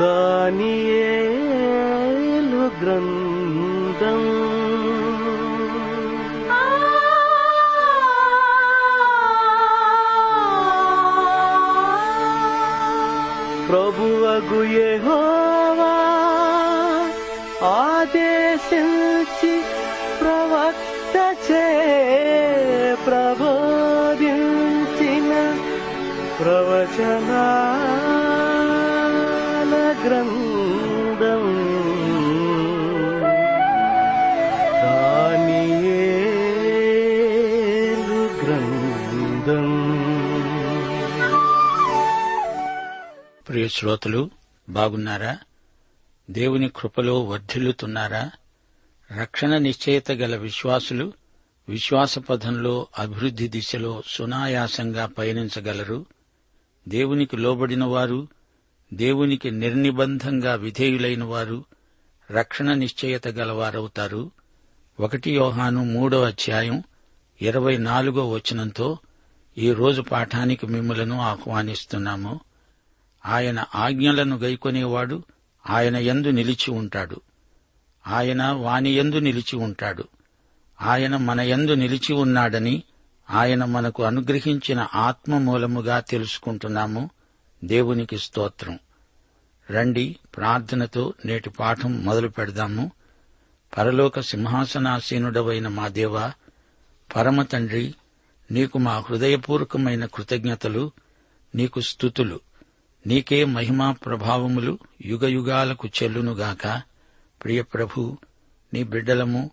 దానియేలు గ్రంథం. ప్రభువగు యెహోవా ఆదేశించి ప్రవక్త చే ప్రబోధించిన ప్రవచనా శ్రోతలు బాగున్నారా? దేవుని కృపలో వర్ధిల్లుతున్నారా? రక్షణ నిశ్చయత గల విశ్వాసులు విశ్వాసపథంలో అభివృద్ది అభివృద్ధి దిశలో సునాయాసంగా పయనించగలరు. దేవునికి లోబడిన వారు దేవునికి నిర్నిబంధంగా విధేయులైన వారు రక్షణ నిశ్చయత గలవారవుతారు. ఒకటి యోహాను మూడో అధ్యాయం ఇరవై నాలుగో వచనంతో ఈ రోజు పాఠానికి మిమ్మలను ఆహ్వానిస్తున్నాము. ఆయన ఆజ్ఞలను గైకొనేవాడు ఆయన ఎందు నిలిచి ఉంటాడు. ఆయన వాని ఎందు నిలిచి ఉంటాడు. ఆయన మన ఎందు నిలిచి ఉన్నాడని ఆయన మనకు అనుగ్రహించిన ఆత్మ మూలముగా తెలుసుకుంటున్నాము. దేవునికి స్తోత్రం. రండి ప్రార్థనతో నేటి పాఠం మొదలు పెడదాము. పరలోక సింహాసనాసీనుడవైన మా దేవ పరమ తండ్రి నీకు మా హృదయపూర్వకమైన కృతజ్ఞతలు నీకు స్థుతులు నీకే మహిమా ప్రభావములు యుగయుగాలకు చెల్లునుగాక. ప్రియ ప్రభు నీ బిడ్డలము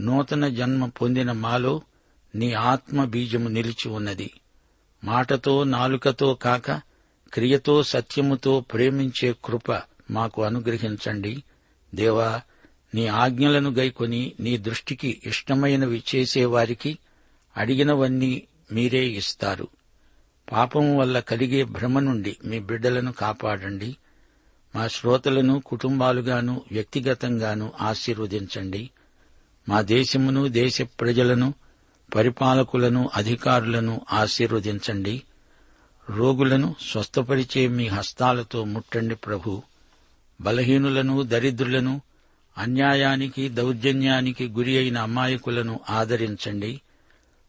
నూతన జన్మ పొందిన మాలో నీ ఆత్మ బీజము నిలిచి ఉన్నది. మాటతో నాలుకతో కాక క్రియతో సత్యముతో ప్రేమించే కృప మాకు అనుగ్రహించండి. దేవా నీ ఆజ్ఞలను గైకొని నీ దృష్టికి ఇష్టమైనవి చేసేవారికి అడిగినవన్నీ మీరే ఇస్తారు. పాపం వల్ల కలిగే భ్రమ నుండి మీ బిడ్డలను కాపాడండి. మా శ్రోతలను కుటుంబాలుగాను వ్యక్తిగతంగాను ఆశీర్వదించండి. మా దేశమును దేశ ప్రజలను పరిపాలకులను అధికారులను ఆశీర్వదించండి. రోగులను స్వస్థపరిచే మీ హస్తాలతో ముట్టండి ప్రభు. బలహీనులను దరిద్రులను అన్యాయానికి దౌర్జన్యానికి గురి అయిన అమాయకులను ఆదరించండి.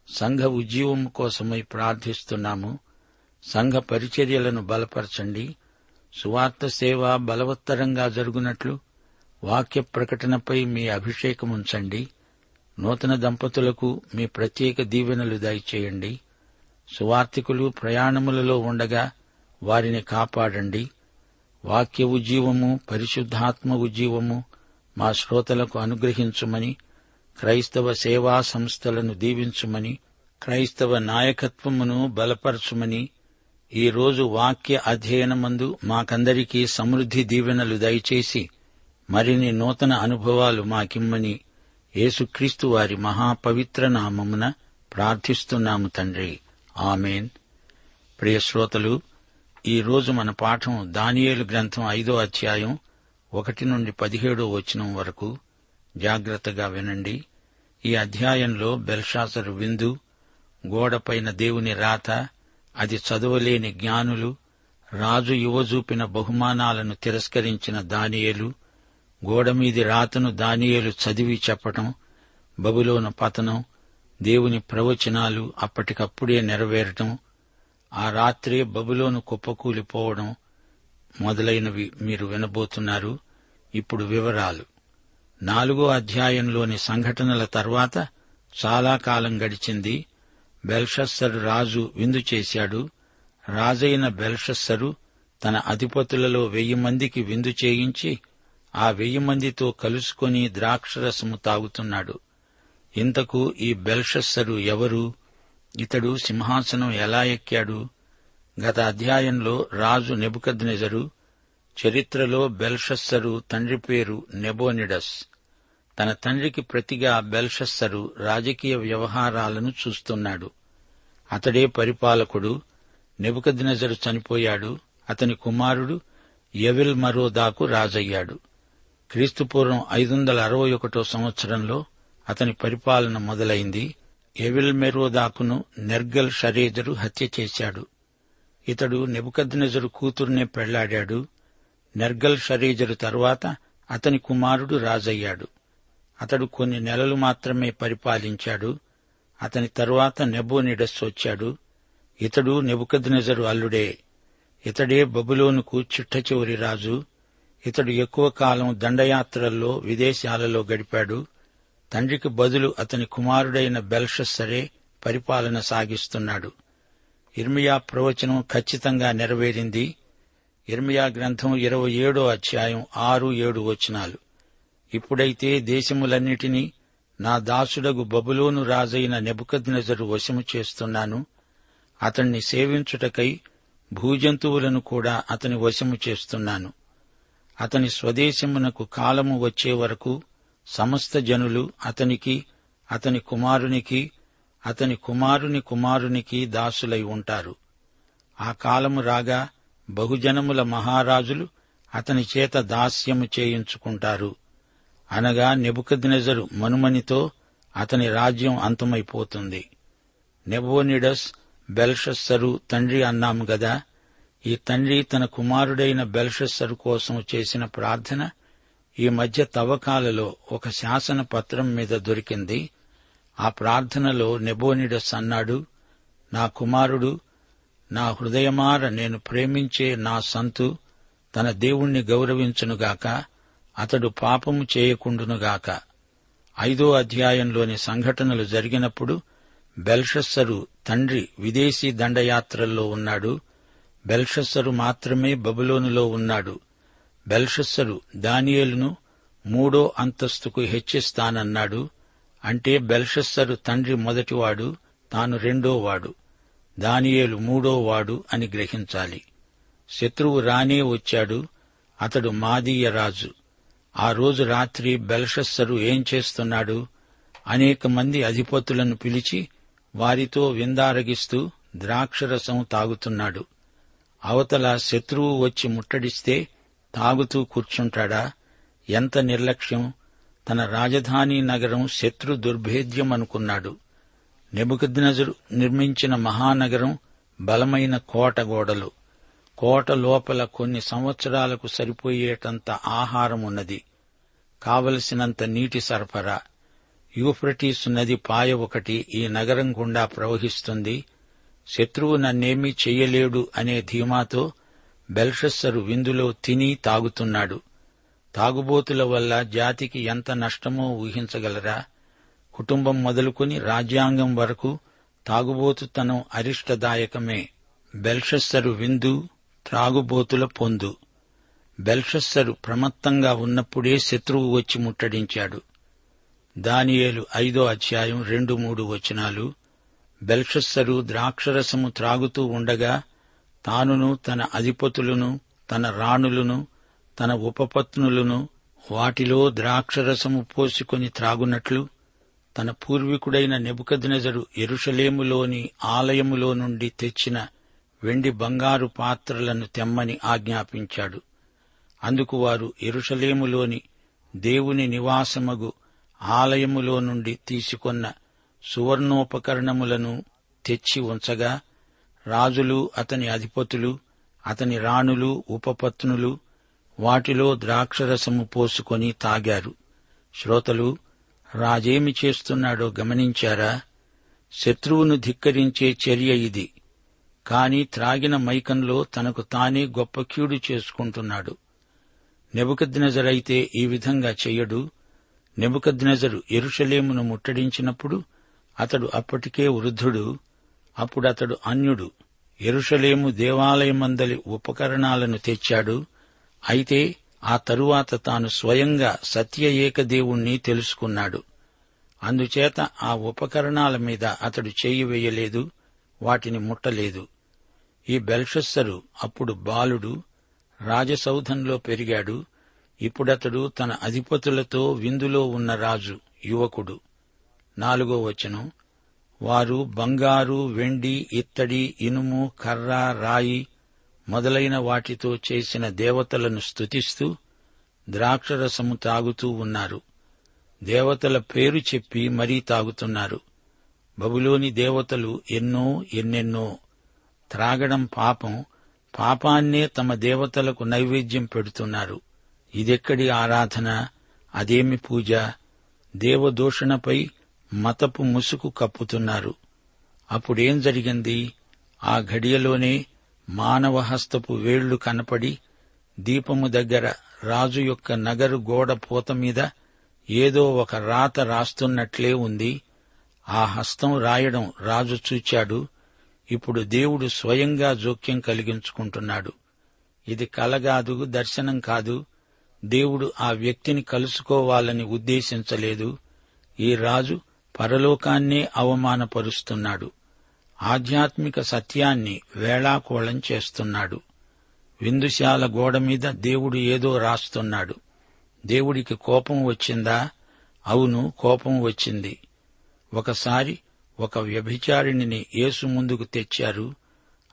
సంఘ ఉజ్జీవము కోసమై ప్రార్థిస్తున్నాము. సంఘ పరిచర్యలను బలపరచండి. సువార్త సేవ బలవత్తరంగా జరుగునట్లు వాక్య ప్రకటనపై మీ అభిషేకముంచండి నూతన దంపతులకు మీ ప్రత్యేక దీవెనలు దయచేయండి. సువార్తికులు ప్రయాణములలో ఉండగా వారిని కాపాడండి. వాక్య ఉజ్జీవము పరిశుద్ధాత్మ ఉజ్జీవము మా శ్రోతలకు అనుగ్రహించుమని క్రైస్తవ సేవా సంస్థలను దీవించుమని క్రైస్తవ నాయకత్వమును బలపరచుమని ఈ రోజు వాక్య అధ్యయనమందు మాకందరికీ సమృద్ధి దీవెనలు దయచేసి మరిన్ని నూతన అనుభవాలు మాకిమ్మని యేసుక్రీస్తు వారి మహాపవిత్ర నామమున ప్రార్థిస్తున్నాము తండ్రి. ఆమెన్. ప్రియశ్రోతలు శ్రోతలు మన పాఠం దానియేలు గ్రంథం ఐదో అధ్యాయం ఒకటి నుండి పదిహేడో వచనం వరకు జాగ్రత్తగా వినండి. ఈ అధ్యాయంలో బెల్షాసరు విందు గోడపైన దేవుని రాత అది చదవలేని జ్ఞానులు రాజు యువజూపిన బహుమానాలను తిరస్కరించిన దానియేలు గోడమీది రాతను దానియేలు చదివి చెప్పటం బబులోను పతనం దేవుని ప్రవచనాలు అప్పటికప్పుడే నెరవేరటం ఆ రాత్రే బబులోను కుప్పకూలిపోవడం మొదలైనవి మీరు వినబోతున్నారు. ఇప్పుడు వివరాలు. నాలుగో అధ్యాయంలోని సంఘటనల తర్వాత చాలా కాలం గడిచింది. బెల్షస్సరు రాజు విందు చేశాడు. రాజైన బెల్షస్సరు తన అధిపతులలో వెయ్యి మందికి విందు చేయించి ఆ వెయ్యి మందితో కలుసుకొని ద్రాక్షరసము తాగుతున్నాడు. ఇంతకు ఈ బెల్షస్సరు ఎవరు? ఇతడు సింహాసనం ఎలా ఎక్కాడు? గత అధ్యాయంలో రాజు నెబుకద్నెజరు చరిత్రలో బెల్షస్సరు తండ్రి పేరు నెబోనిడస్. తన తండ్రికి ప్రతిగా బెల్షస్సరు రాజకీయ వ్యవహారాలను చూస్తున్నాడు. అతడే పరిపాలకుడు నెబుకద్నెజరు చనిపోయాడు. అతని కుమారుడు ఎవిల్ మరోదాకు రాజయ్యాడు. క్రీస్తుపూర్వం ఐదు వందల అరవై ఒకటో సంవత్సరంలో అతని పరిపాలన మొదలైంది. ఎవిల్ మెరోదాకును నెర్గల్ షరేజరు హత్య చేశాడు. ఇతడు నెబుకద్నెజరు కూతుర్నే పెళ్ళాడాడు. నెర్గల్ షరేజరు తరువాత అతని కుమారుడు రాజయ్యాడు. అతడు కొన్ని నెలలు మాత్రమే పరిపాలించాడు. అతని తరువాత నెబోనిడస్ వచ్చాడు. ఇతడు నెబుకద్నెజరు అల్లుడే. ఇతడే బబులోనుకు చిట్ట చివరి రాజు. ఇతడు ఎక్కువ కాలం దండయాత్రల్లో విదేశాలలో గడిపాడు. తండ్రికి బదులు అతని కుమారుడైన బెల్షస్సరే పరిపాలన సాగిస్తున్నాడు. ఇర్మియా ప్రవచనం ఖచ్చితంగా నెరవేరింది. ఇర్మియా గ్రంథం ఇరవై ఏడో అధ్యాయం ఆరు ఏడు వచనాలు. ఇప్పుడైతే దేశములన్నిటినీ నా దాసుడగు బబులోను రాజైన నెబుకద్నెజరు వశము చేస్తున్నాను. అతణ్ణి సేవించుటకై భూజంతువులను కూడా అతని వశము చేస్తున్నాను. అతని స్వదేశమునకు కాలము వచ్చే వరకు సమస్త జనులు అతనికి అతని కుమారునికి అతని కుమారుని కుమారునికి దాసులై ఉంటారు. ఆ కాలము రాగా బహుజనముల మహారాజులు అతని చేత దాస్యము చేయించుకుంటారు. అనగా నెబుకద్నెజరు మనుమనితో అతని రాజ్యం అంతమైపోతుంది. నెబోనిడస్ బెల్షస్సరు తండ్రి అన్నాము గదా ఈ తండ్రి తన కుమారుడైన బెల్షస్సరు కోసం చేసిన ప్రార్థన ఈ మధ్య తవ్వకాలలో ఒక శాసన పత్రం మీద దొరికింది. ఆ ప్రార్థనలో నెబోనిడస్ అన్నాడు నా కుమారుడు నా హృదయమార నేను ప్రేమించే నా సంతు తన దేవుణ్ణి గౌరవించునుగాక అతడు పాపము చేయకుండునుగాక ఐదో అధ్యాయంలోని సంఘటనలు జరిగినప్పుడు బెల్షస్సరు తండ్రి విదేశీ దండయాత్రల్లో ఉన్నాడు. బెల్షస్సరు మాత్రమే బబులోనులో ఉన్నాడు. బెల్షస్సరు దానియేలును మూడో అంతస్తుకు హెచ్చిస్తానన్నాడు. అంటే బెల్షస్సరు తండ్రి మొదటివాడు తాను రెండోవాడు. దానియేలు మూడోవాడు అని గ్రహించాలి. శత్రువు రానే వచ్చాడు. అతడు మాదీయ రాజు. ఆ రోజు రాత్రి బెల్షస్సరు ఏం చేస్తున్నాడు? అనేక మంది అధిపతులను పిలిచి వారితో విందారగిస్తూ ద్రాక్షరసం తాగుతున్నాడు. అవతల శత్రువు వచ్చి ముట్టడిస్తే తాగుతూ కూర్చుంటాడా? ఎంత నిర్లక్ష్యం! తన రాజధాని నగరం శత్రు దుర్భేద్యం అనుకున్నాడు నెబుకద్నజరు నిర్మించిన మహానగరం బలమైన కోట గోడలు. కోట లోపల కొన్ని సంవత్సరాలకు సరిపోయేటంత ఆహారం ఉన్నది కావలసినంత నీటి సరఫరా. యూఫ్రటీస్ నది పాయ ఒకటి ఈ నగరం గుండా ప్రవహిస్తుంది. శత్రువు నన్నేమీ చెయ్యలేడు అనే ధీమాతో బెల్షస్సరు విందులో తిని తాగుతున్నాడు. తాగుబోతుల వల్ల జాతికి ఎంత నష్టమో ఊహించగలరా? కుటుంబం మొదలుకొని రాజ్యాంగం వరకు తాగుబోతుతనం అరిష్టదాయకమే. బెల్షస్సరు విందు త్రాగుబోతుల పొందు. బెల్షస్సరు ప్రమత్తంగా ఉన్నప్పుడే శత్రువు వచ్చి ముట్టడించాడు. దానియేలు ఐదో అధ్యాయం రెండు మూడు వచనాలు. బెల్షస్సరు ద్రాక్షరసము త్రాగుతూ ఉండగా తానును తన అధిపతులను తన రాణులను తన ఉపపత్నులను వాటిలో ద్రాక్షరసము పోసుకొని త్రాగునట్లు తన పూర్వీకుడైన నెబుకద్నెజరు ఎరుషలేములోని ఆలయములో నుండి తెచ్చిన వెండి బంగారు పాత్రలను తెమ్మని ఆజ్ఞాపించాడు. అందుకు వారు ఎరుషలేములోని దేవుని నివాసమగు ఆలయములో నుండి తీసుకొన్న సువర్ణోపకరణములను తెచ్చి ఉంచగా రాజులు అతని అధిపతులు అతని రాణులు ఉపపత్నులు వాటిలో ద్రాక్షరసము పోసుకొని తాగారు. శ్రోతలు రాజేమి చేస్తున్నాడో గమనించారా? శత్రువును ధిక్కరించే చర్య ఇది. కాని త్రాగిన మైకంలో తనకు తానే గొప్ప కీడు చేసుకుంటున్నాడు. నెబుకద్నెజరైతే ఈ విధంగా చెయ్యడు. నెబుకద్నెజరు ఎరుషలేమును ముట్టడించినప్పుడు అతడు అప్పటికే వృద్ధుడు అప్పుడతడు అన్యుడు. ఎరుషలేము దేవాలయమందలి ఉపకరణాలను తెచ్చాడు. అయితే ఆ తరువాత తాను స్వయంగా సత్య ఏకదేవుణ్ణి తెలుసుకున్నాడు. అందుచేత ఆ ఉపకరణాల మీద అతడు చేయి వేయలేదు వాటిని ముట్టలేదు. ఈ బెల్షస్సరు అప్పుడు బాలుడు రాజసౌధంలో పెరిగాడు. ఇప్పుడతడు తన అధిపతులతో విందులో ఉన్న రాజు యువకుడు. నాలుగో వచనం. వారు బంగారు వెండి ఇత్తడి ఇనుము కర్ర రాయి మొదలైన వాటితో చేసిన దేవతలను స్తుతిస్తూ ద్రాక్షరసము తాగుతూ ఉన్నారు. దేవతల పేరు చెప్పి మరీ తాగుతున్నారు. బబులోని దేవతలు ఎన్నో ఎన్నెన్నో త్రాగడం పాపం పాపాన్నే తమ దేవతలకు నైవేద్యం పెడుతున్నారు. ఇదెక్కడి ఆరాధన? అదేమి పూజ? దేవదూషణపై మతపు ముసుగు కప్పుతున్నారు. అప్పుడేం జరిగింది? ఆ ఘడియలోనే మానవ హస్తపు వేళ్ళు కనపడి దీపము దగ్గర రాజు యొక్క నగరు గోడ పూత మీద ఏదో ఒక రాత రాస్తున్నట్లే ఉంది. ఆ హస్తం రాయడం రాజు చూచాడు. ఇప్పుడు దేవుడు స్వయంగా జోక్యం కలిగించుకుంటున్నాడు. ఇది కలగాదు దర్శనం కాదు. దేవుడు ఆ వ్యక్తిని కలుసుకోవాలని ఉద్దేశించలేదు. ఈ రాజు పరలోకాన్నే అవమానపరుస్తున్నాడు. ఆధ్యాత్మిక సత్యాన్ని వేళాకోళం చేస్తున్నాడు. విందుశాల గోడ మీద దేవుడు ఏదో రాస్తున్నాడు. దేవుడికి కోపం వచ్చిందా? అవును కోపం వచ్చింది. ఒకసారి ఒక వ్యభిచారిణిని యేసు ముందుకు తెచ్చారు.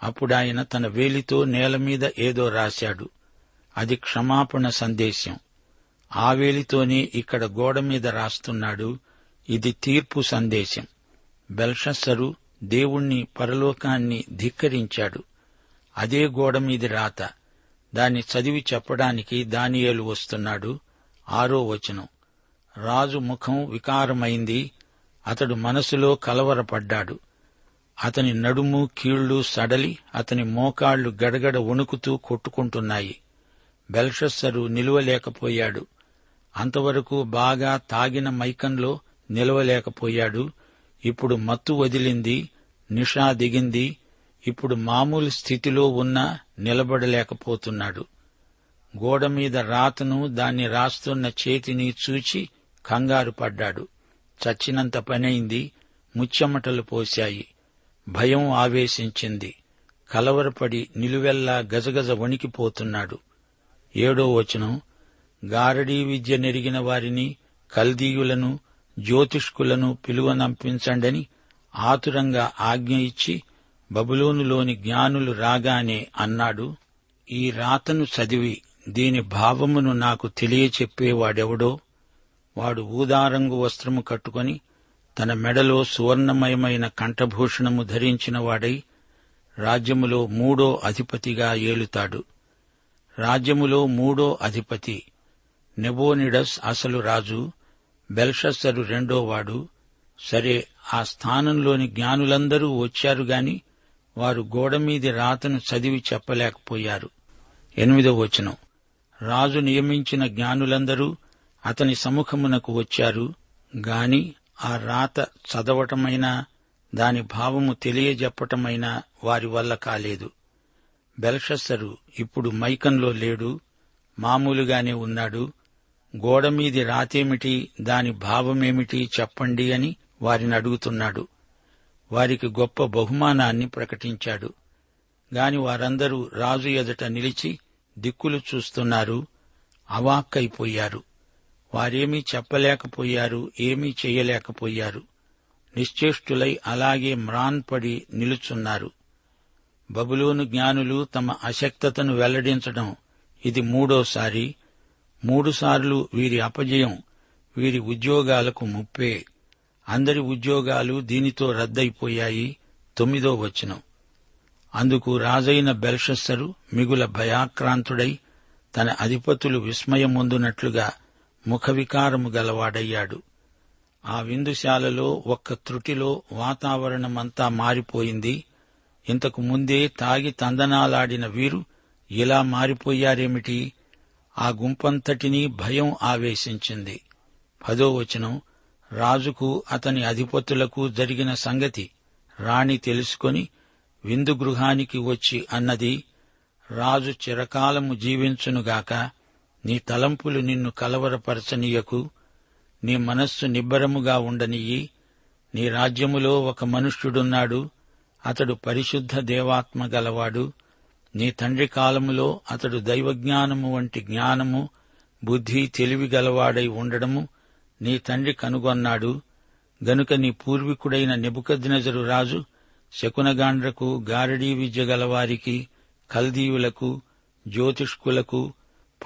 అప్పుడాయన తన వేలితో నేల మీద ఏదో రాశాడు. అది క్షమాపణ సందేశం. ఆ వేలితోనే ఇక్కడ గోడ మీద రాస్తున్నాడు. ఇది తీర్పు సందేశం. బెల్షస్సరు దేవుణ్ణి పరలోకాన్ని ధిక్కరించాడు. అదే గోడ మీది రాత. దాన్ని చదివి చెప్పడానికి దానియేలు వస్తున్నాడు. ఆరో వచనం. రాజు ముఖం వికారమైంది. అతడు మనసులో కలవరపడ్డాడు. అతని నడుము కీళ్ళు సడలి అతని మోకాళ్ళు గడగడ వణుకుతూ కొట్టుకుంటున్నాయి. బెల్షస్సరు నిలువలేకపోయాడు. అంతవరకు బాగా తాగిన మైకంలో నిలవలేకపోయాడు. ఇప్పుడు మత్తు వదిలింది నిషా దిగింది. ఇప్పుడు మామూలు స్థితిలో ఉన్నా నిలబడలేకపోతున్నాడు. గోడ మీద రాతను దాన్ని రాస్తున్న చేతిని చూచి కంగారు పడ్డాడు చచ్చినంత పనైంది ముచ్చెమటలు పోశాయి. భయం ఆవేశించింది. కలవరపడి నిలువెల్లా గజగజ వణికిపోతున్నాడు. ఏడో వచనం గారడీ విద్య నెరిగిన వారిని కల్దీయులను జ్యోతిష్కులను పిలువనంపించండని ఆతురంగా ఆజ్ఞ ఇచ్చి బబులోనులోని జ్ఞానులు రాగానే అన్నాడు ఈ రాతను చదివి దీని భావమును నాకు తెలియచెప్పేవాడెవడో? వాడు ఊదారంగు వస్త్రము కట్టుకొని తన మెడలో సువర్ణమయమైన కంఠభూషణము ధరించిన వాడై రాజ్యములో మూడో అధిపతిగా ఏలుతాడు. రాజ్యములో మూడో అధిపతి నెబోనిడస్ అసలు రాజు బెల్షస్సరు రెండోవాడు సరే ఆ స్థానంలోని జ్ఞానులందరూ వచ్చారు గాని వారు గోడమీది రాతను చదివి చెప్పలేకపోయారు. ఎనిమిదో వచనం. రాజు నియమించిన జ్ఞానులందరూ అతని సముఖమునకు వచ్చారు. గాని ఆ రాత చదవటమైనా దాని భావము తెలియజెప్పటమైనా వారి వల్ల కాలేదు. బెల్షస్సరు ఇప్పుడు మైకంలో లేడు. మామూలుగానే ఉన్నాడు. గోడమీది రాతేమిటి దాని భావమేమిటి చెప్పండి అని వారిని అడుగుతున్నాడు. వారికి గొప్ప బహుమానాన్ని ప్రకటించాడు. గాని వారందరూ రాజు ఎదుట నిలిచి దిక్కులు చూస్తున్నారు. అవాక్కైపోయారు. వారేమీ చెప్పలేకపోయారు ఏమీ చేయలేకపోయారు. నిశ్చేష్టులై అలాగే మ్రాన్పడి నిలుచున్నారు. బబులోను జ్ఞానులు తమ అశక్తతను వెల్లడించడం ఇది మూడోసారి. మూడుసార్లు వీరి అపజయం వీరి ఉద్యోగాలకు ముప్పే. అందరి ఉద్యోగాలు దీనితో రద్దయిపోయాయి. తొమ్మిదో వచనం. అందుకు రాజైన బెల్షస్సరు మిగుల భయాక్రాంతుడై తన అధిపతులు విస్మయం విస్మయమొందునట్లుగా ముఖవికారము గలవాడయ్యాడు. ఆ విందుశాలలో ఒక్క త్రుటిలో వాతావరణమంతా మారిపోయింది. ఇంతకు ముందే తాగి తందనాలాడిన వీరు ఇలా మారిపోయారేమిటి? ఆ గుంపంతటినీ భయం ఆవేశించింది. పదో వచనం రాజుకు అతని అధిపతులకు జరిగిన సంగతి రాణి తెలుసుకొని విందు గృహానికి వచ్చి అన్నది రాజు చిరకాలము జీవించునుగాక నీ తలంపులు నిన్ను కలవరపరచనీయకు నీ మనస్సు నిబ్బరముగా ఉండనియ్యి నీ రాజ్యములో ఒక మనుష్యుడున్నాడు అతడు పరిశుద్ధ దేవాత్మ గలవాడు నీ తండ్రి కాలములో అతడు దైవజ్ఞానము వంటి జ్ఞానము బుద్ధి తెలివి గలవాడై ఉండడము నీ తండ్రి కనుగొన్నాడు. గనుక నీ పూర్వీకుడైన నెబుకద్నెజరు రాజు శకునగాండ్రకు గారడీ విద్య గలవారికి కల్దీయులకు జ్యోతిష్కులకు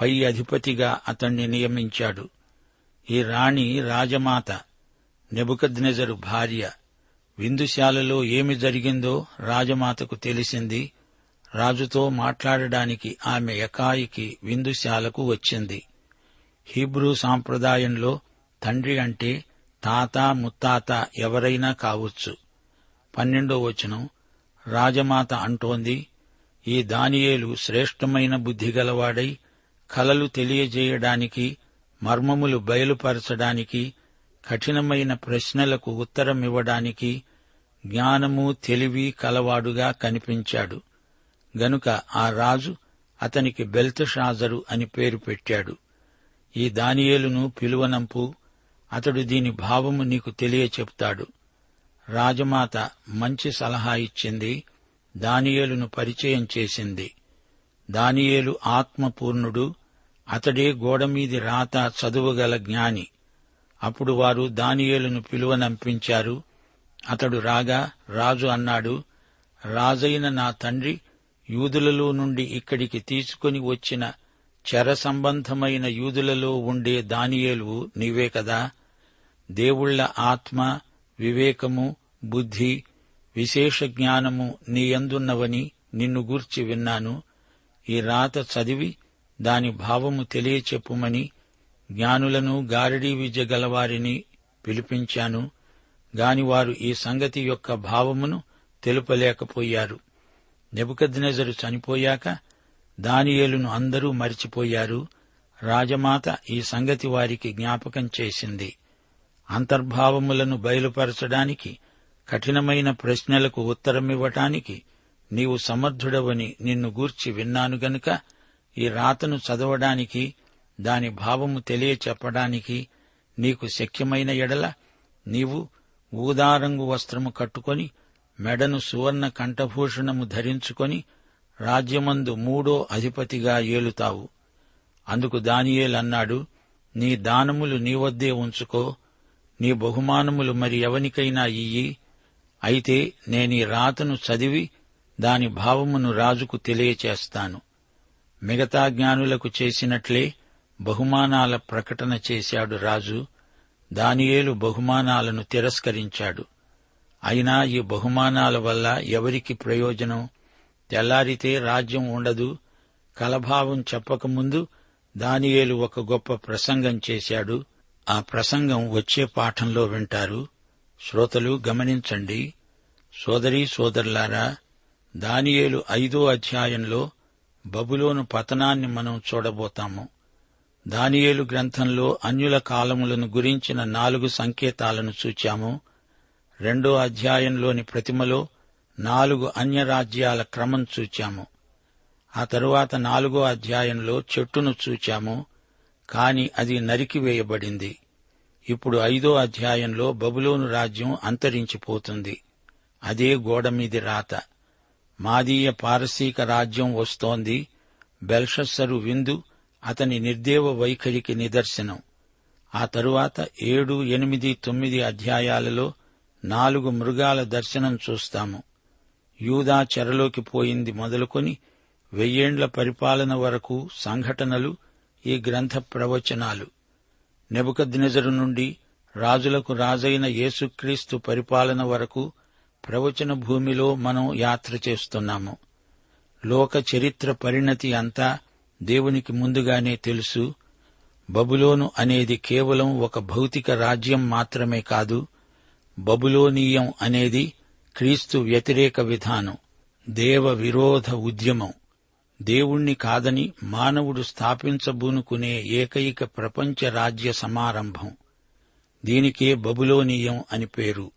పై అధిపతిగా అతణ్ణి నియమించాడు. ఈ రాణి రాజమాత నెబుకద్నెజరు భార్య. విందుశాలలో ఏమి జరిగిందో రాజమాతకు తెలిసింది. రాజుతో మాట్లాడడానికి ఆమె ఎకాయికి విందుశాలకు వచ్చింది. హీబ్రూ సాంప్రదాయంలో తండ్రి అంటే తాత ముత్తాత ఎవరైనా కావచ్చు. పన్నెండో వచనం రాజమాత అంటోంది ఈ దానియేలు శ్రేష్టమైన బుద్ధిగలవాడై కలలు తెలియజేయడానికి మర్మములు బయలుపరచడానికి కఠినమైన ప్రశ్నలకు ఉత్తరమివ్వడానికి జ్ఞానము తెలివి కలవాడుగా కనిపించాడు. గనుక ఆ రాజు అతనికి బెల్తషాజరు అని పేరు పెట్టాడు. ఈ దానియేలును పిలువనంపు అతడు దీని భావము నీకు తెలియచెప్తాడు. రాజమాత మంచి సలహా ఇచ్చింది దానియేలును పరిచయం చేసింది. దానియేలు ఆత్మపూర్ణుడు అతడే గోడమీది రాత చదువుగల జ్ఞాని. అప్పుడు వారు దానియేలును పిలువనంపించారు. అతడు రాగా రాజు అన్నాడు రాజైన నా తండ్రి యూదులలో నుండి ఇక్కడికి తీసుకుని వచ్చిన చెర సంబంధమైన యూదులలో ఉండే దానియేలు నీవే కదా. దేవుళ్ళ ఆత్మ వివేకము బుద్ధి విశేష జ్ఞానము నీయందున్నవని నిన్ను గూర్చి విన్నాను. ఈ రాత చదివి దాని భావము తెలియచెప్పుమని జ్ఞానులను గారడీ విద్య గలవారిని పిలిపించాను. గాని వారు ఈ సంగతి యొక్క భావమును తెలుపలేకపోయారు. నెబుకద్నెజరు చనిపోయాక దానియేలును అందరూ మరిచిపోయారు. రాజమాత ఈ సంగతి వారికి జ్ఞాపకం చేసింది. అంతర్భావములను బయలుపరచడానికి కఠినమైన ప్రశ్నలకు ఉత్తరమివ్వటానికి నీవు సమర్థుడవని నిన్ను గూర్చి విన్నాను గనుక ఈ రాతను చదవడానికి దాని భావము తెలియచెప్పడానికి నీకు శక్యమైన ఎడల నీవు ఊదారంగు వస్త్రము కట్టుకొని మెడను సువర్ణ కంఠభూషణము ధరించుకొని రాజ్యమందు మూడో అధిపతిగా ఏలుతావు. అందుకు దానియేలన్నాడు నీ దానములు నీ వద్దే ఉంచుకో నీ బహుమానములు మరి ఎవనికైనా ఇయ్యి అయితే నేనీ రాతను చదివి దాని భావమును రాజుకు తెలియచేస్తాను. మిగతా జ్ఞానులకు చేసినట్లే బహుమానాల ప్రకటన చేశాడు రాజు. దానియేలు బహుమానాలను తిరస్కరించాడు. అయినా ఈ బహుమానాల వల్ల ఎవరికి ప్రయోజనం? తెల్లారితే రాజ్యం ఉండదు. కలభావం చెప్పకముందు దానియేలు ఒక గొప్ప ప్రసంగం చేశాడు. ఆ ప్రసంగం వచ్చే పాఠంలో వింటారు. శ్రోతలు గమనించండి. సోదరీ సోదరులారా దానియేలు ఐదో అధ్యాయంలో బబులోను పతనాన్ని మనం చూడబోతాము. దానియేలు గ్రంథంలో అన్యుల కాలములను గురించిన నాలుగు సంకేతాలను చూచాము. రెండో అధ్యాయంలోని ప్రతిమలో నాలుగు అన్యరాజ్యాల క్రమం చూచాము. ఆ తరువాత నాలుగో అధ్యాయంలో చెట్టును చూచాము. కాని అది నరికివేయబడింది ఇప్పుడు ఐదో అధ్యాయంలో బబులోను రాజ్యం అంతరించిపోతుంది. అదే గోడమీది రాత. మాదీయ పారసీక రాజ్యం వస్తోంది. బెల్షస్సరు విందు అతని నిర్దేవ వైఖరికి నిదర్శనం. ఆ తరువాత ఏడు ఎనిమిది తొమ్మిది అధ్యాయాలలో నాలుగు మృగాల దర్శనం చూస్తాము. యూదా చెరలోకి పోయింది మొదలుకొని వెయ్యేండ్ల పరిపాలన వరకు సంఘటనలు ఈ గ్రంథ ప్రవచనాలు. నెబుకద్నెజరు నుండి రాజులకు రాజైన యేసుక్రీస్తు పరిపాలన వరకు ప్రవచన భూమిలో మనం యాత్ర చేస్తున్నాము. లోక చరిత్ర పరిణతి అంతా దేవునికి ముందుగానే తెలుసు. బబులోను అనేది కేవలం ఒక భౌతిక రాజ్యం మాత్రమే కాదు బబులోనీయం అనేది క్రీస్తు వ్యతిరేక విధానం దేవ విరోధ ఉద్యమం. దేవుణ్ణి కాదని మానవుడు స్థాపించబూనుకునే ఏకైక ప్రపంచ రాజ్య సమారంభం. దీనికే బబులోనీయం అని పేరు.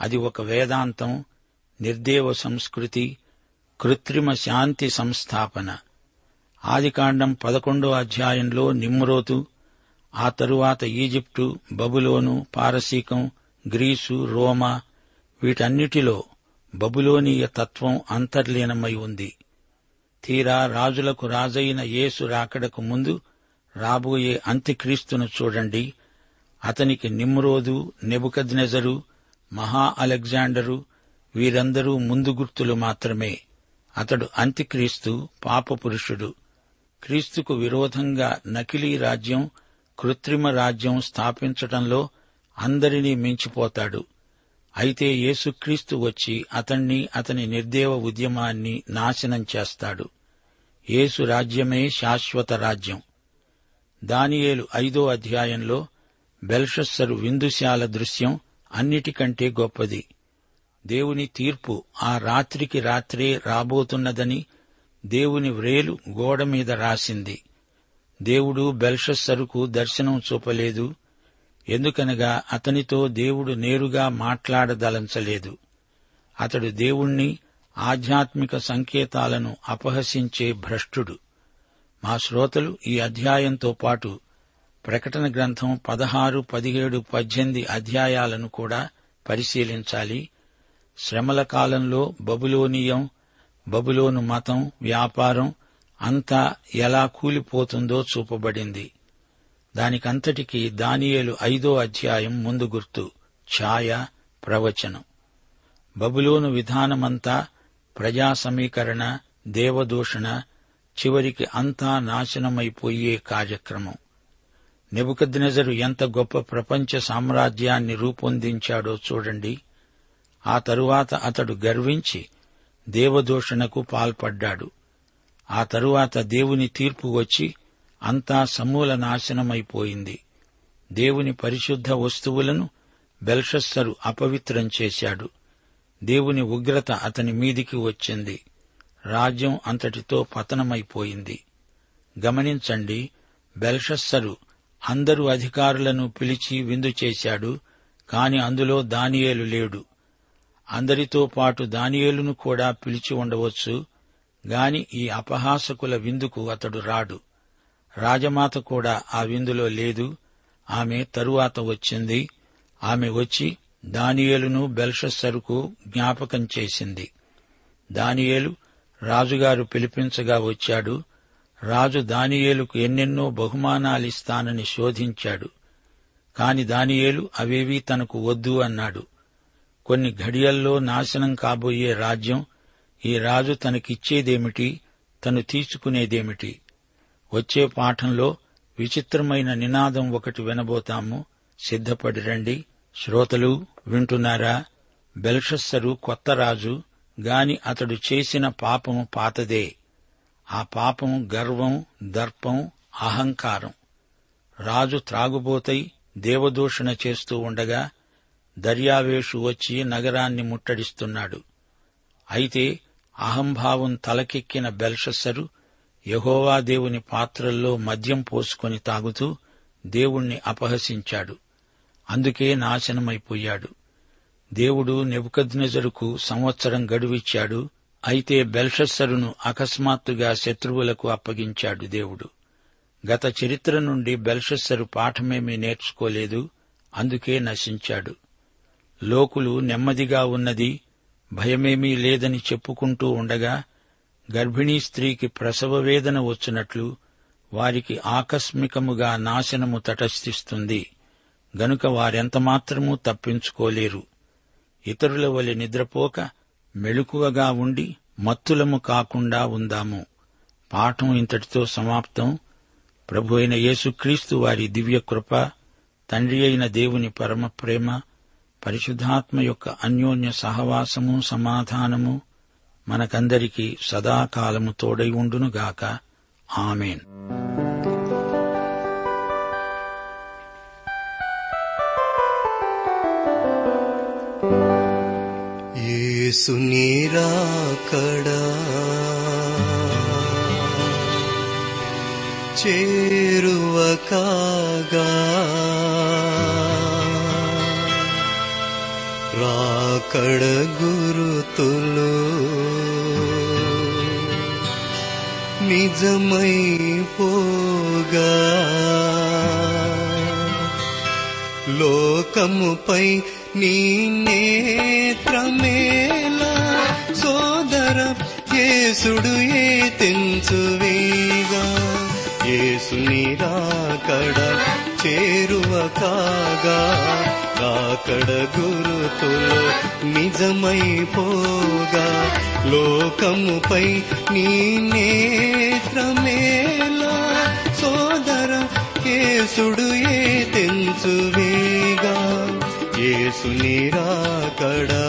అది ఒక వేదాంతం నిర్దేవ సంస్కృతి కృత్రిమ శాంతి సంస్థాపన. ఆదికాండం పదకొండో అధ్యాయంలో నిమ్రోతు ఆ తరువాత ఈజిప్టు బబులోను పారసీకం గ్రీసు రోమా వీటన్నిటిలో బబులోనీయ తత్వం అంతర్లీనమై ఉంది. తీరా రాజులకు రాజైన యేసు రాకడకు ముందు రాబోయే అంత్యక్రీస్తును చూడండి. అతనికి నిమ్రోదు నెబుకద్నెజరు మహా అలెగ్జాండరు వీరందరూ ముందు గుర్తులు మాత్రమే. అతడు అంత్యక్రీస్తు పాపపురుషుడు క్రీస్తుకు విరోధంగా నకిలీ రాజ్యం కృత్రిమ రాజ్యం స్థాపించటంలో అందరినీ మించిపోతాడు. అయితే యేసుక్రీస్తు వచ్చి అతణ్ణి అతని నిర్దేవ ఉద్యమాన్ని నాశనం చేస్తాడు. యేసు రాజ్యమే శాశ్వత రాజ్యం. దానియేలు ఐదో అధ్యాయంలో బెల్షస్సరు విందుశాల దృశ్యం అన్నిటికంటే గొప్పది. దేవుని తీర్పు ఆ రాత్రికి రాత్రే రాబోతున్నదని దేవుని వ్రేలు గోడ మీద రాసింది. దేవుడు బెల్షస్సరుకు దర్శనం చూపలేదు. ఎందుకనగా అతనితో దేవుడు నేరుగా మాట్లాడదలంచలేదు. అతడు దేవుణ్ణి ఆధ్యాత్మిక సంకేతాలను అపహసించే భ్రష్టుడు. మా శ్రోతలు ఈ అధ్యాయంతో పాటు ప్రకటన గ్రంథం పదహారు పదిహేడు పద్దెనిమిది అధ్యాయాలను కూడా పరిశీలించాలి. శ్రమల కాలంలో బబులోనియం బబులోను మతం వ్యాపారం అంతా ఎలా కూలిపోతుందో చూపబడింది. దానికంతటికీ దానియేలు ఐదో అధ్యాయం ముందు గుర్తు ఛాయ ప్రవచనం. బబులోను విధానమంతా ప్రజా సమీకరణ దేవదూషణ చివరికి అంతా నాశనమైపోయే కార్యక్రమం. నెబుకద్నెజరు ఎంత గొప్ప ప్రపంచ సామ్రాజ్యాన్ని రూపొందించాడో చూడండి. ఆ తరువాత అతడు గర్వించి దేవదూషణకు పాల్పడ్డాడు. ఆ తరువాత దేవుని తీర్పు వచ్చి అంతా సమూల నాశనమైపోయింది దేవుని పరిశుద్ధ వస్తువులను బెల్షస్సరు అపవిత్రం చేశాడు. దేవుని ఉగ్రత అతని మీదికి వచ్చింది. రాజ్యం అంతటితో పతనమైపోయింది. గమనించండి బెల్షస్సరు అందరూ అధికారులను పిలిచి విందు చేశాడు కాని అందులో దానియేలు లేడు. అందరితో పాటు దానియేలును కూడా పిలిచి ఉండవచ్చు గాని ఈ అపహాసకుల విందుకు అతడు రాడు. రాజమాత కూడా ఆ విందులో లేదు. ఆమె తరువాత వచ్చింది. ఆమె వచ్చి దానియేలును బెల్షస్సరుకు జ్ఞాపకం చేసింది. దానియేలు రాజుగారు పిలిపించగా వచ్చాడు. రాజు దానియేలుకు ఎన్నెన్నో బహుమానాలిస్తానని శోధించాడు. కాని దానియేలు అవేవీ తనకు వద్దు అన్నాడు. కొన్ని ఘడియల్లో నాశనం కాబోయే రాజ్యం ఈ రాజు తనకిచ్చేదేమిటి తను తీసుకునేదేమిటి? వచ్చే పాఠంలో విచిత్రమైన నినాదం ఒకటి వినబోతాము. సిద్ధపడి రండి. శ్రోతలు వింటున్నారా? బెల్షస్సరు కొత్త రాజు గాని అతడు చేసిన పాపము పాతదే. ఆ పాపం గర్వం దర్పం అహంకారం. రాజు త్రాగుబోతై దేవదూషణ చేస్తూ ఉండగా దర్యావేషు వచ్చి నగరాన్ని ముట్టడిస్తున్నాడు. అయితే అహంభావం తలకెక్కిన బెల్షస్సరు యహోవా దేవుని పాత్రల్లో మద్యం పోసుకొని తాగుతూ దేవుణ్ణి అపహసించాడు. అందుకే నాశనమైపోయాడు. దేవుడు నెబుకద్నెజరుకు సంవత్సరం గడువిచ్చాడు. అయితే బెల్షస్సరును అకస్మాత్తుగా శత్రువులకు అప్పగించాడు దేవుడు. గత చరిత్ర నుండి బెల్షస్సరు పాఠమేమీ నేర్చుకోలేదు అందుకే నశించాడు. లోకులు నెమ్మదిగా ఉన్నది భయమేమీ లేదని చెప్పుకుంటూ ఉండగా గర్భిణీ స్త్రీకి ప్రసవ వేదన వచ్చినట్లు వారికి ఆకస్మికముగా నాశనము తటస్థిస్తుంది. గనుక వారెంతమాత్రమూ తప్పించుకోలేరు. ఇతరుల వలె నిద్రపోక మెళుకువగా ఉండి మత్తులము కాకుండా ఉందాము. పాఠం ఇంతటితో సమాప్తం. ప్రభు అయిన యేసుక్రీస్తు వారి దివ్య కృప తండ్రి అయిన దేవుని పరమ ప్రేమ పరిశుద్ధాత్మ యొక్క అన్యోన్య సహవాసము సమాధానము మనకందరికీ సదాకాలము తోడై ఉండునుగాక. ఆమెన్. యేసు నీరాకడా చేరువ కాగా రాకడ గురుతులు నిజమై పోగా. లోకముపై నీ నేత్రమేలా సోదర యేసుడు ఏ తెంచువేగా యేసు రాకడ చేరువ కాగా? రాకడ గురుతులు నిజమైపోగా లోకముపై నీ నేత్రమేలా సోదర యేసుడు ఏ తెంచువే యేసు నిరాకడా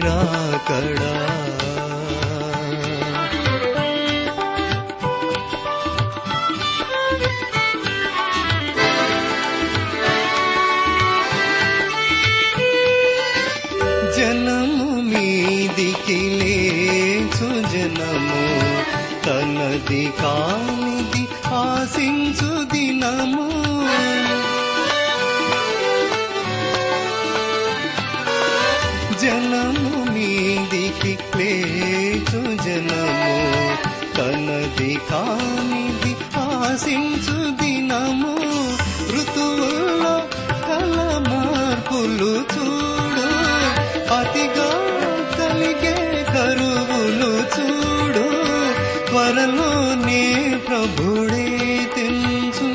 जन्म मी दिकीले सु जनमु तनधिकादिं सु दीनम्। కానిది ఆశించు దినము. ఋతువుల్లో కల మార్పులు చూడు. అతిగా కలిగే కరువులు చూడు. త్వరలోనే ప్రభుడే తెలుసు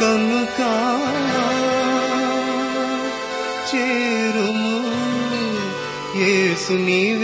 కనుక చేరుము. యేసు నీవేగా